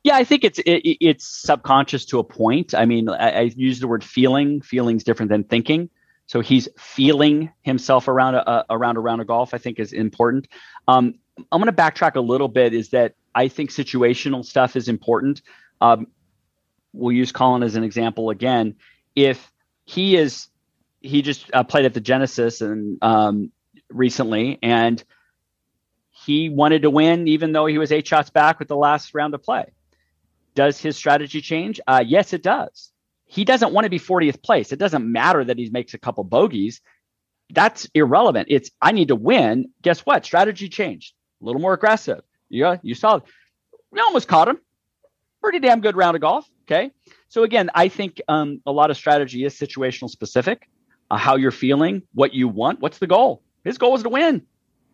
yeah, I think it's it, it's subconscious to a point. I mean, I, I use the word feeling. Feeling's different than thinking. So he's feeling himself around a, around a round of golf. I think is important. Um, I'm going to backtrack a little bit. Is that I think situational stuff is important. Um, we'll use Collin as an example again. If he is, he just uh, played at the Genesis and um, recently, and he wanted to win, even though he was eight shots back with the last round of play. Does his strategy change? Uh, yes, it does. He doesn't want to be 40th place. It doesn't matter that he makes a couple bogeys. That's irrelevant. It's I need to win. Guess what? Strategy changed. A little more aggressive. Yeah, you saw. It. We almost caught him. Pretty damn good round of golf. Okay. So again, I think um, a lot of strategy is situational specific. Uh, how you're feeling, what you want, what's the goal? His goal is to win.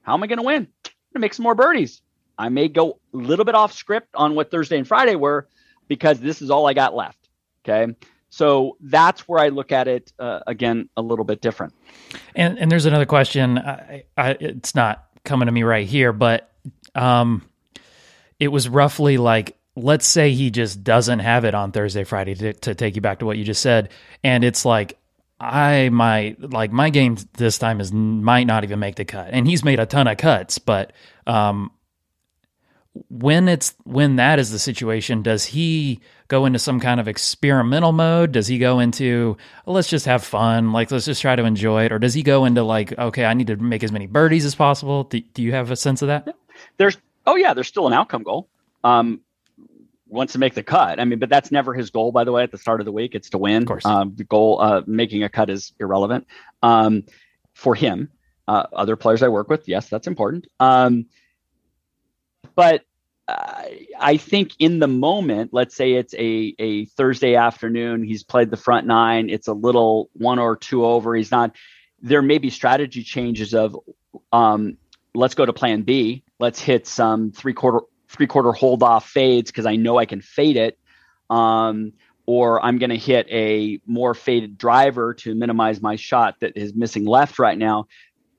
How am I going to win? I'm going to make some more birdies. I may go a little bit off script on what Thursday and Friday were because this is all I got left. Okay. So that's where I look at it uh, again a little bit different. And and there's another question. I, I, it's not coming to me right here, but um, it was roughly like let's say he just doesn't have it on Thursday, Friday to, to take you back to what you just said, and it's like I might like my game this time is might not even make the cut, and he's made a ton of cuts, but um, when it's when that is the situation does he go into some kind of experimental mode? Does he go into let's just have fun. Like let's just try to enjoy it. Or does he go into like okay i need to make as many birdies as possible. Do, do you have a sense of that? There's oh yeah there's still an outcome goal um wants to make the cut. I mean but that's never his goal by the way at the start of the week. It's to win. Of course. Um, the goal uh making a cut is irrelevant. Um for him uh, other players i work with yes that's important. Um but uh, I think in the moment, let's say it's a, a Thursday afternoon, he's played the front nine, it's a little one or two over, he's not, there may be strategy changes of, um, let's go to plan B, let's hit some three quarter, three quarter hold off fades because I know I can fade it. Um, or I'm going to hit a more faded driver to minimize my shot that is missing left right now.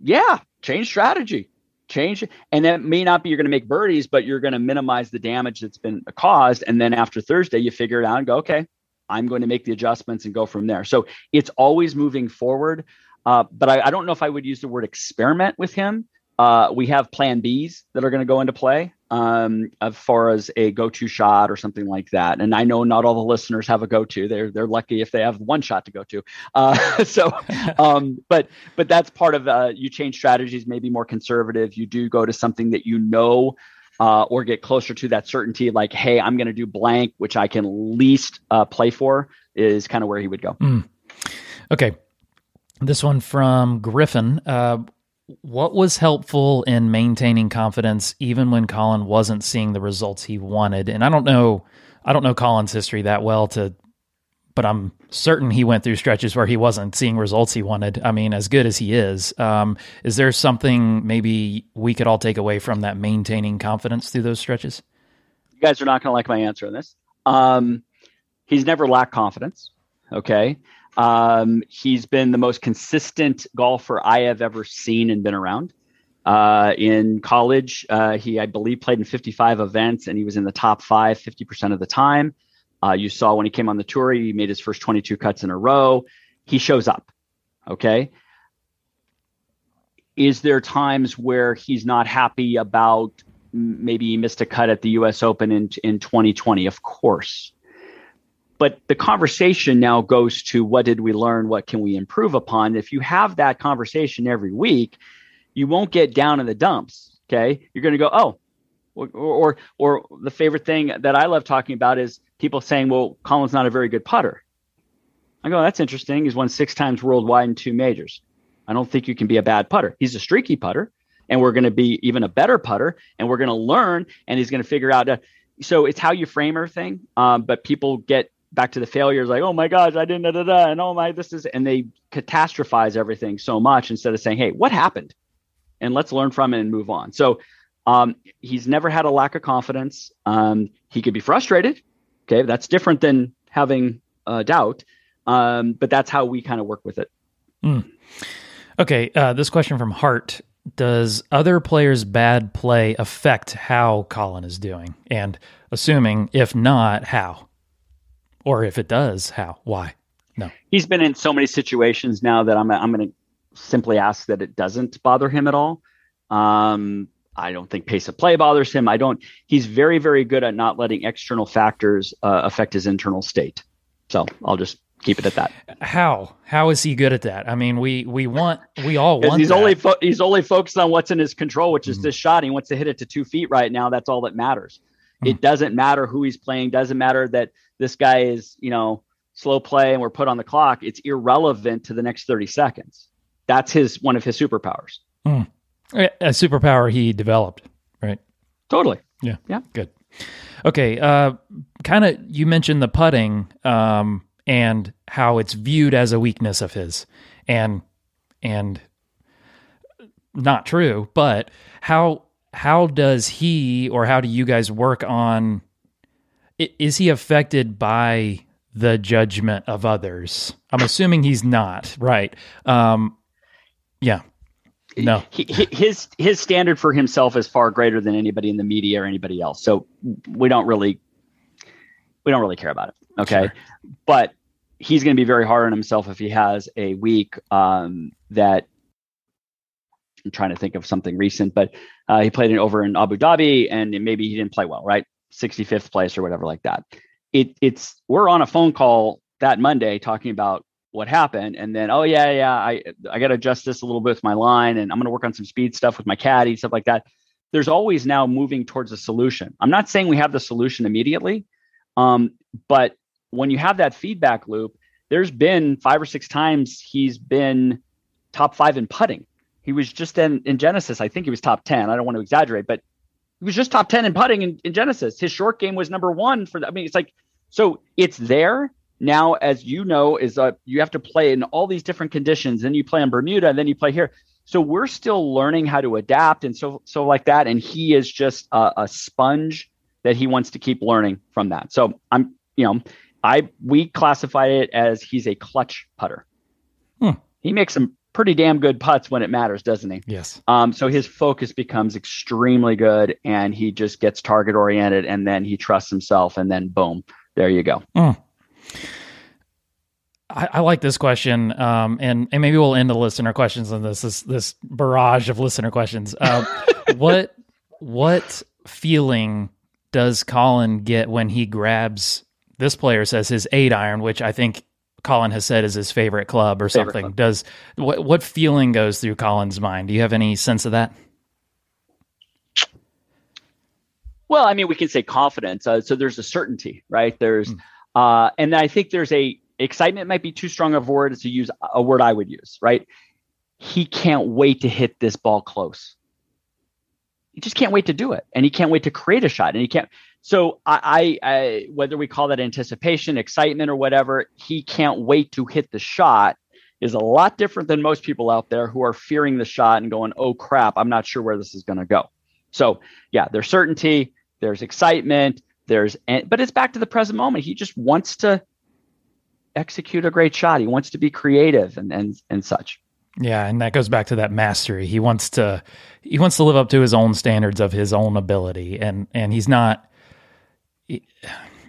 Yeah, change strategy change. And that may not be you're going to make birdies but you're going to minimize the damage that's been caused. And then after thursday you figure it out and go okay i'm going to make the adjustments and go from there. So it's always moving forward. Uh, but I, I, don't know if i would use the word experiment with him. Uh, we have plan b's that are going to go into play um, as far as a go-to shot or something like that. And I know not all the listeners have a go-to. They're they're lucky if they have one shot to go to. Uh, [LAUGHS] so, [LAUGHS] um, but but that's part of uh, you change strategies, maybe more conservative. You do go to something that you know. Uh, or get closer to that certainty, like, hey, I'm going to do blank, which I can least uh, play for, is kind of where he would go. Mm. Okay, This one from Griffin. What was helpful in maintaining confidence even when Collin wasn't seeing the results he wanted? And I don't know, I don't know Collin's history that well to, but I'm certain he went through stretches where he wasn't seeing results he wanted. I mean, as good as he is, um, is there something maybe we could all take away from that maintaining confidence through those stretches? You guys are not going to like my answer on this. Um, he's never lacked confidence. Okay. Um, he's been the most consistent golfer I have ever seen and been around. Uh, in college, uh, he, I believe, played in 55 events and he was in the top five 50% of the time. Uh, you saw when he came on the tour, he made his first 22 cuts in a row. He shows up. Okay. Is there times where he's not happy about maybe he missed a cut at the US Open in, in 2020? Of course. But the conversation now goes to what did we learn? What can we improve upon? If you have that conversation every week, you won't get down in the dumps. Okay. You're going to go, oh, or, or, or the favorite thing that I love talking about is people saying, well, Collin's not a very good putter. I go, that's interesting. He's won six times worldwide in two majors. I don't think you can be a bad putter. He's a streaky putter, and we're going to be even a better putter, and we're going to learn, and he's going to figure out. So it's how you frame everything. Um, but people get back to the failures like, oh my gosh, I didn't da da da, and oh my, this is, and they catastrophize everything so much instead of saying, hey, what happened, and let's learn from it and move on. So um, he's never had a lack of confidence. Um, he could be frustrated. Okay, that's different than having uh, doubt, um, but that's how we kind of work with it. Mm. Okay, uh, this question from Hart does other players' bad play affect how Collin is doing? And assuming if not, how? Or if it does, how? Why? No. He's been in so many situations now that I'm I'm going to simply ask that it doesn't bother him at all. Um, I don't think pace of play bothers him. I don't. He's very very good at not letting external factors uh, affect his internal state. So I'll just keep it at that. How how is he good at that? I mean, we we want we all want. He's that. only fo- he's only focused on what's in his control, which is mm-hmm. this shot. He wants to hit it to two feet right now. That's all that matters. Mm-hmm. It doesn't matter who he's playing. Doesn't matter that this guy is, you know, slow play and we're put on the clock, it's irrelevant to the next 30 seconds. That's his one of his superpowers. Mm. A superpower he developed, right? Totally. Yeah. Yeah. Good. Okay. Uh, kind of, you mentioned the putting um, and how it's viewed as a weakness of his, and and not true. But how how does he or how do you guys work on is he affected by the judgment of others? I'm assuming he's not, right? Um, yeah. No. He, his his standard for himself is far greater than anybody in the media or anybody else. So we don't really we don't really care about it. Okay. Sure. But he's going to be very hard on himself if he has a week um, that I'm trying to think of something recent, but uh, he played it over in Abu Dhabi and maybe he didn't play well, right? 65th place or whatever like that. It, it's we're on a phone call that Monday talking about what happened, and then oh yeah yeah I I got to adjust this a little bit with my line, and I'm going to work on some speed stuff with my caddy stuff like that. There's always now moving towards a solution. I'm not saying we have the solution immediately, um, but when you have that feedback loop, there's been five or six times he's been top five in putting. He was just in, in Genesis. I think he was top 10. I don't want to exaggerate, but he was just top 10 in putting in, in Genesis. His short game was number one for the, I mean, it's like, so it's there now, as you know, is uh, you have to play in all these different conditions. Then you play in Bermuda, and then you play here. So we're still learning how to adapt and so so like that. And he is just a, a sponge that he wants to keep learning from that. So I'm, you know, I we classify it as he's a clutch putter. Hmm. He makes some pretty damn good putts when it matters, doesn't he? Yes. Um, so his focus becomes extremely good, and he just gets target oriented, and then he trusts himself, and then boom, there you go. Mm. I, I, like this question, um, and and maybe we'll end the listener questions on this this this barrage of listener questions. Uh, [LAUGHS] what what feeling does Collin get when he grabs this player says his eight iron, which I think Collin has said is his favorite club or favorite something. Club. Does what what feeling goes through Collin's mind? Do you have any sense of that? Well, I mean, we can say confidence. Uh, so there's a certainty, right? There's, mm. uh, and I think there's a excitement might be too strong a word to use a word I would use, right? He can't wait to hit this ball close. He just can't wait to do it. And he can't wait to create a shot. And he can't. So I, I, I whether we call that anticipation, excitement, or whatever, he can't wait to hit the shot is a lot different than most people out there who are fearing the shot and going, oh crap, I'm not sure where this is going to go. So yeah, there's certainty, there's excitement, there's, but it's back to the present moment. He just wants to execute a great shot. He wants to be creative and and and such. Yeah, and that goes back to that mastery. He wants to he wants to live up to his own standards of his own ability, and and he's not.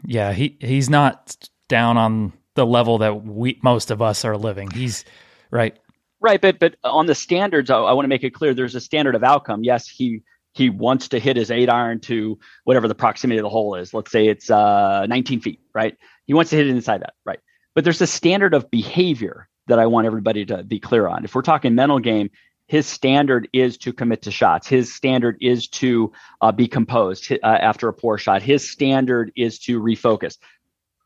Yeah, he he's not down on the level that we most of us are living. He's right. Right, but but on the standards, I, I want to make it clear. There's a standard of outcome. Yes, he he wants to hit his eight iron to whatever the proximity of the hole is. Let's say it's uh, 19 feet, right? He wants to hit it inside that, right? But there's a standard of behavior that I want everybody to be clear on. If we're talking mental game, his standard is to commit to shots. His standard is to uh, be composed uh, after a poor shot. His standard is to refocus.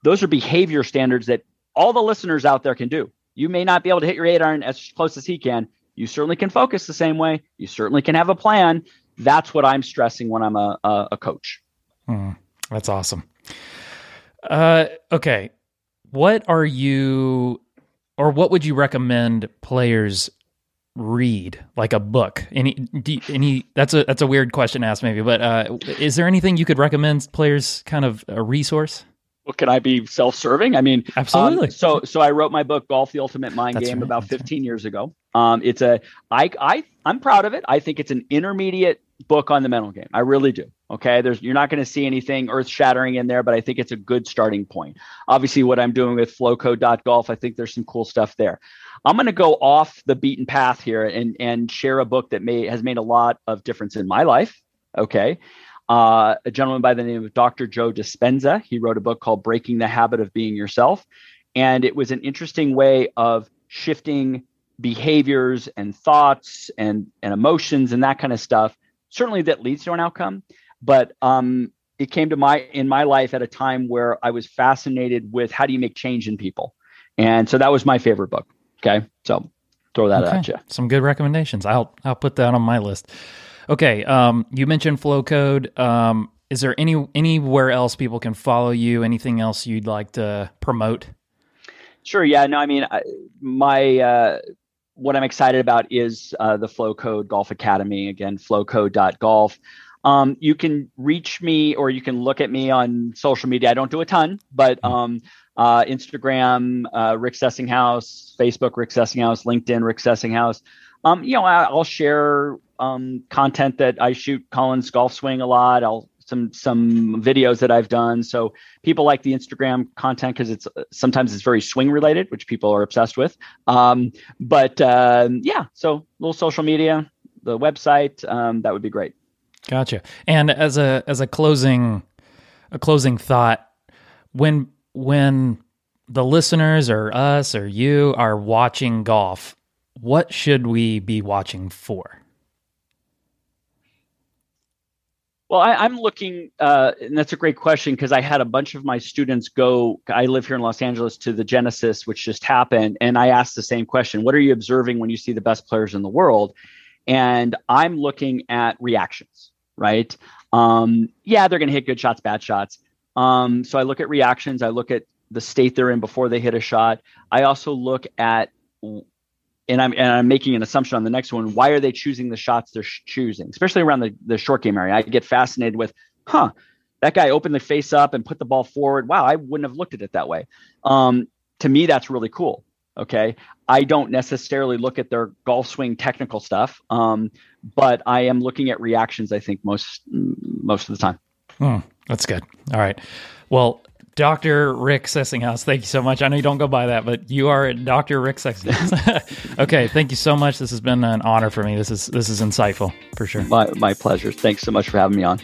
Those are behavior standards that all the listeners out there can do. You may not be able to hit your eight iron as close as he can. You certainly can focus the same way. You certainly can have a plan. That's what I'm stressing when I'm a, a, a coach. Hmm, that's awesome. Uh, okay, what are you or what would you recommend players read like a book any do, any that's a that's a weird question to ask maybe but uh, is there anything you could recommend players kind of a resource well, can I be self-serving? I mean, absolutely. Um, so, so I wrote my book, Golf: The Ultimate Mind That's Game, right, about 15 right. years ago. Um, it's a, I, I, I'm proud of it. I think it's an intermediate book on the mental game. I really do. Okay. There's you're not going to see anything earth shattering in there, but I think it's a good starting point. Obviously, what I'm doing with flowcode.golf, I think there's some cool stuff there. I'm going to go off the beaten path here and and share a book that may has made a lot of difference in my life. Okay. Uh, a gentleman by the name of Dr. Joe Dispenza. He wrote a book called Breaking the Habit of Being Yourself. And it was an interesting way of shifting behaviors and thoughts and, and emotions and that kind of stuff certainly that leads to an outcome but um, it came to my in my life at a time where i was fascinated with how do you make change in people and so that was my favorite book okay so throw that okay. at you some good recommendations i'll i'll put that on my list okay um, you mentioned Flow Code um, is there any anywhere else people can follow you anything else you'd like to promote Sure. Yeah. No. I mean, I, my uh, what I'm excited about is uh, the Flow Code Golf Academy. Again, flowcode.golf. Um, you can reach me or you can look at me on social media. I don't do a ton, but mm-hmm. um, uh, Instagram, uh, Rick Sessinghaus, Facebook, Rick Sessinghaus, LinkedIn, Rick Sessinghaus. Um, you know, I, will share um, content that I shoot Collin's golf swing a lot. I'll some some videos that I've done. So people like the Instagram content because it's sometimes it's very swing related, which people are obsessed with. Um, but uh, yeah, so little social media, the website, um, that would be great. Gotcha. And as a as a closing a closing thought, when when the listeners or us or you are watching golf, what should we be watching for? Well, I, am looking, uh, and that's a great question because I had a bunch of my students go. I live here in Los Angeles to the Genesis, which just happened, and I asked the same question: What are you observing when you see the best players in the world? And I'm looking at reactions, right? Um, yeah, they're going to hit good shots, bad shots. Um, so I look at reactions. I look at the state they're in before they hit a shot. I also look at and I'm and I'm making an assumption on the next one. Why are they choosing the shots they're sh- choosing, especially around the the short game area? I get fascinated with, huh, that guy opened the face up and put the ball forward. Wow, I wouldn't have looked at it that way. Um, to me, that's really cool. Okay, I don't necessarily look at their golf swing technical stuff, um, but I am looking at reactions. I think most most of the time. Hmm, that's good. All right. Well, Dr. Rick Sessinghaus, thank you so much. I know you don't go by that, but you are Dr. Rick Sessinghaus. [LAUGHS] okay, thank you so much. This has been an honor for me. This is this is insightful for sure. My my pleasure. Thanks so much for having me on.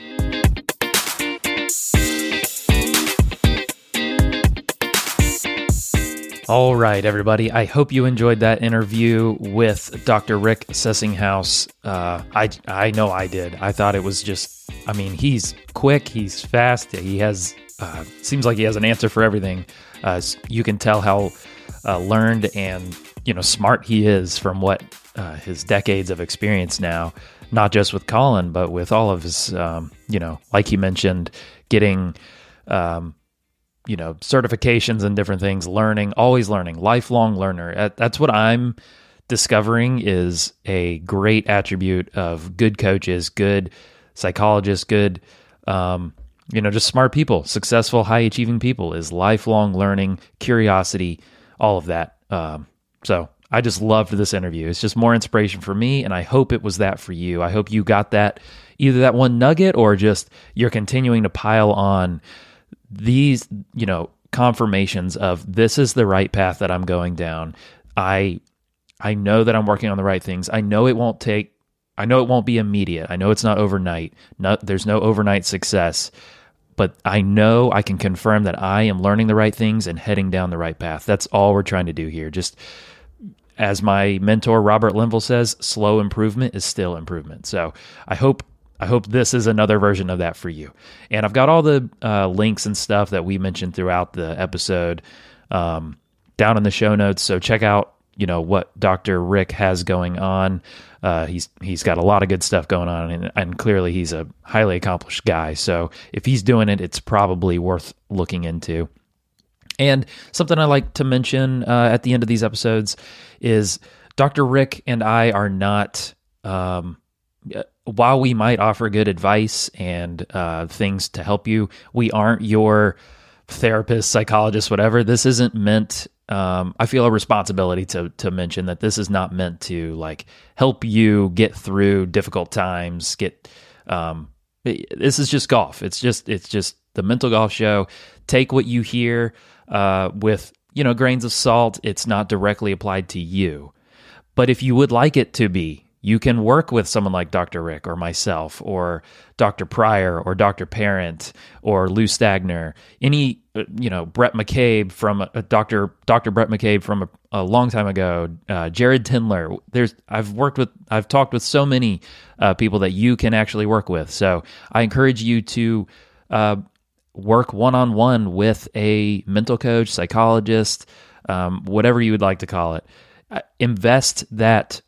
All right, everybody. I hope you enjoyed that interview with Dr. Rick Sessinghaus. Uh, I I know I did. I thought it was just. I mean, he's quick. He's fast. He has uh, seems like he has an answer for everything. Uh, you can tell how uh, learned and you know smart he is from what uh, his decades of experience now, not just with Collin, but with all of his, um, you know, like he mentioned, getting, um, you know, certifications and different things, learning, always learning, lifelong learner. That's what I'm discovering is a great attribute of good coaches, good psychologists, good, um, you know, just smart people, successful, high achieving people is lifelong learning, curiosity, all of that. Um, so I just loved this interview. It's just more inspiration for me, and I hope it was that for you. I hope you got that either that one nugget or just you're continuing to pile on these, you know, confirmations of this is the right path that I'm going down. I I know that I'm working on the right things. I know it won't take I know it won't be immediate. I know it's not overnight. There's no overnight success, but I know I can confirm that I am learning the right things and heading down the right path. That's all we're trying to do here. Just as my mentor Robert Linville says, slow improvement is still improvement. So I hope I hope this is another version of that for you. And I've got all the uh, links and stuff that we mentioned throughout the episode um, down in the show notes. So check out you know what Dr. Rick has going on. Uh, he's he's got a lot of good stuff going on, and, and clearly he's a highly accomplished guy. So if he's doing it, it's probably worth looking into. And something I like to mention uh, at the end of these episodes is Dr. Rick and I are not, um, while we might offer good advice and uh, things to help you, we aren't your therapist, psychologist, whatever. This isn't meant. Um, I feel a responsibility to to mention that this is not meant to like help you get through difficult times. Get um, this is just golf. It's just it's just the mental golf show. Take what you hear uh, with you know grains of salt. It's not directly applied to you, but if you would like it to be, you can work with someone like Dr. Rick or myself or Dr. Pryor or Dr. Parent or Lou Stagner, any you know Brett McCabe from uh, Dr. Dr. Brett McCabe from a, a long time ago, uh, Jared Tendler. There's I've worked with I've talked with so many uh, people that you can actually work with. So I encourage you to uh, work one on one with a mental coach, psychologist, um, whatever you would like to call it. Uh, invest that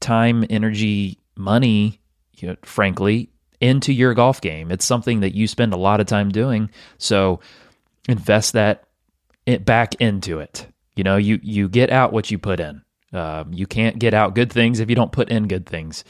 time, energy, money, you know, frankly, into your golf game. It's something that you spend a lot of time doing. So invest that back into it. You know, you you get out what you put in. Um, you can't get out good things if you don't put in good things.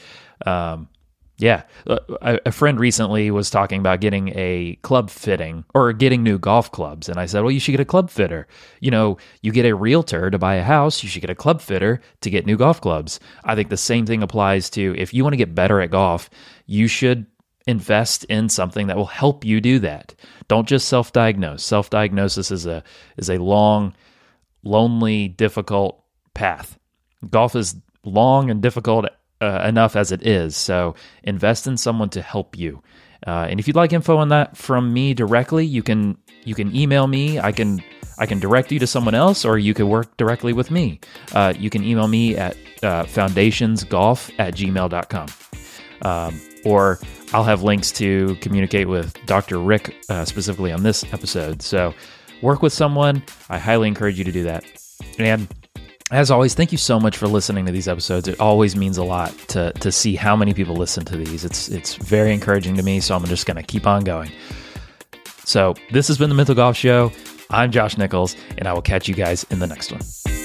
Um, yeah, a, a, friend recently was talking about getting a club fitting or getting new golf clubs, and I said, "Well, you should get a club fitter. You know, you get a realtor to buy a house, you should get a club fitter to get new golf clubs." I think the same thing applies to if you want to get better at golf, you should invest in something that will help you do that. Don't just self-diagnose. Self-diagnosis is a is a long, lonely, difficult path. Golf is long and difficult uh, enough as it is. So invest in someone to help you. Uh, and if you'd like info on that from me directly, you can you can email me. I can I can direct you to someone else, or you can work directly with me. Uh, you can email me at uh, foundationsgolf at gmail.com. Um, or I'll have links to communicate with Dr. Rick uh, specifically on this episode. So work with someone. I highly encourage you to do that. And as always, thank you so much for listening to these episodes. It always means a lot to to see how many people listen to these. It's it's very encouraging to me, so I'm just going to keep on going. So, this has been the Mental Golf Show. I'm Josh Nichols, and I will catch you guys in the next one.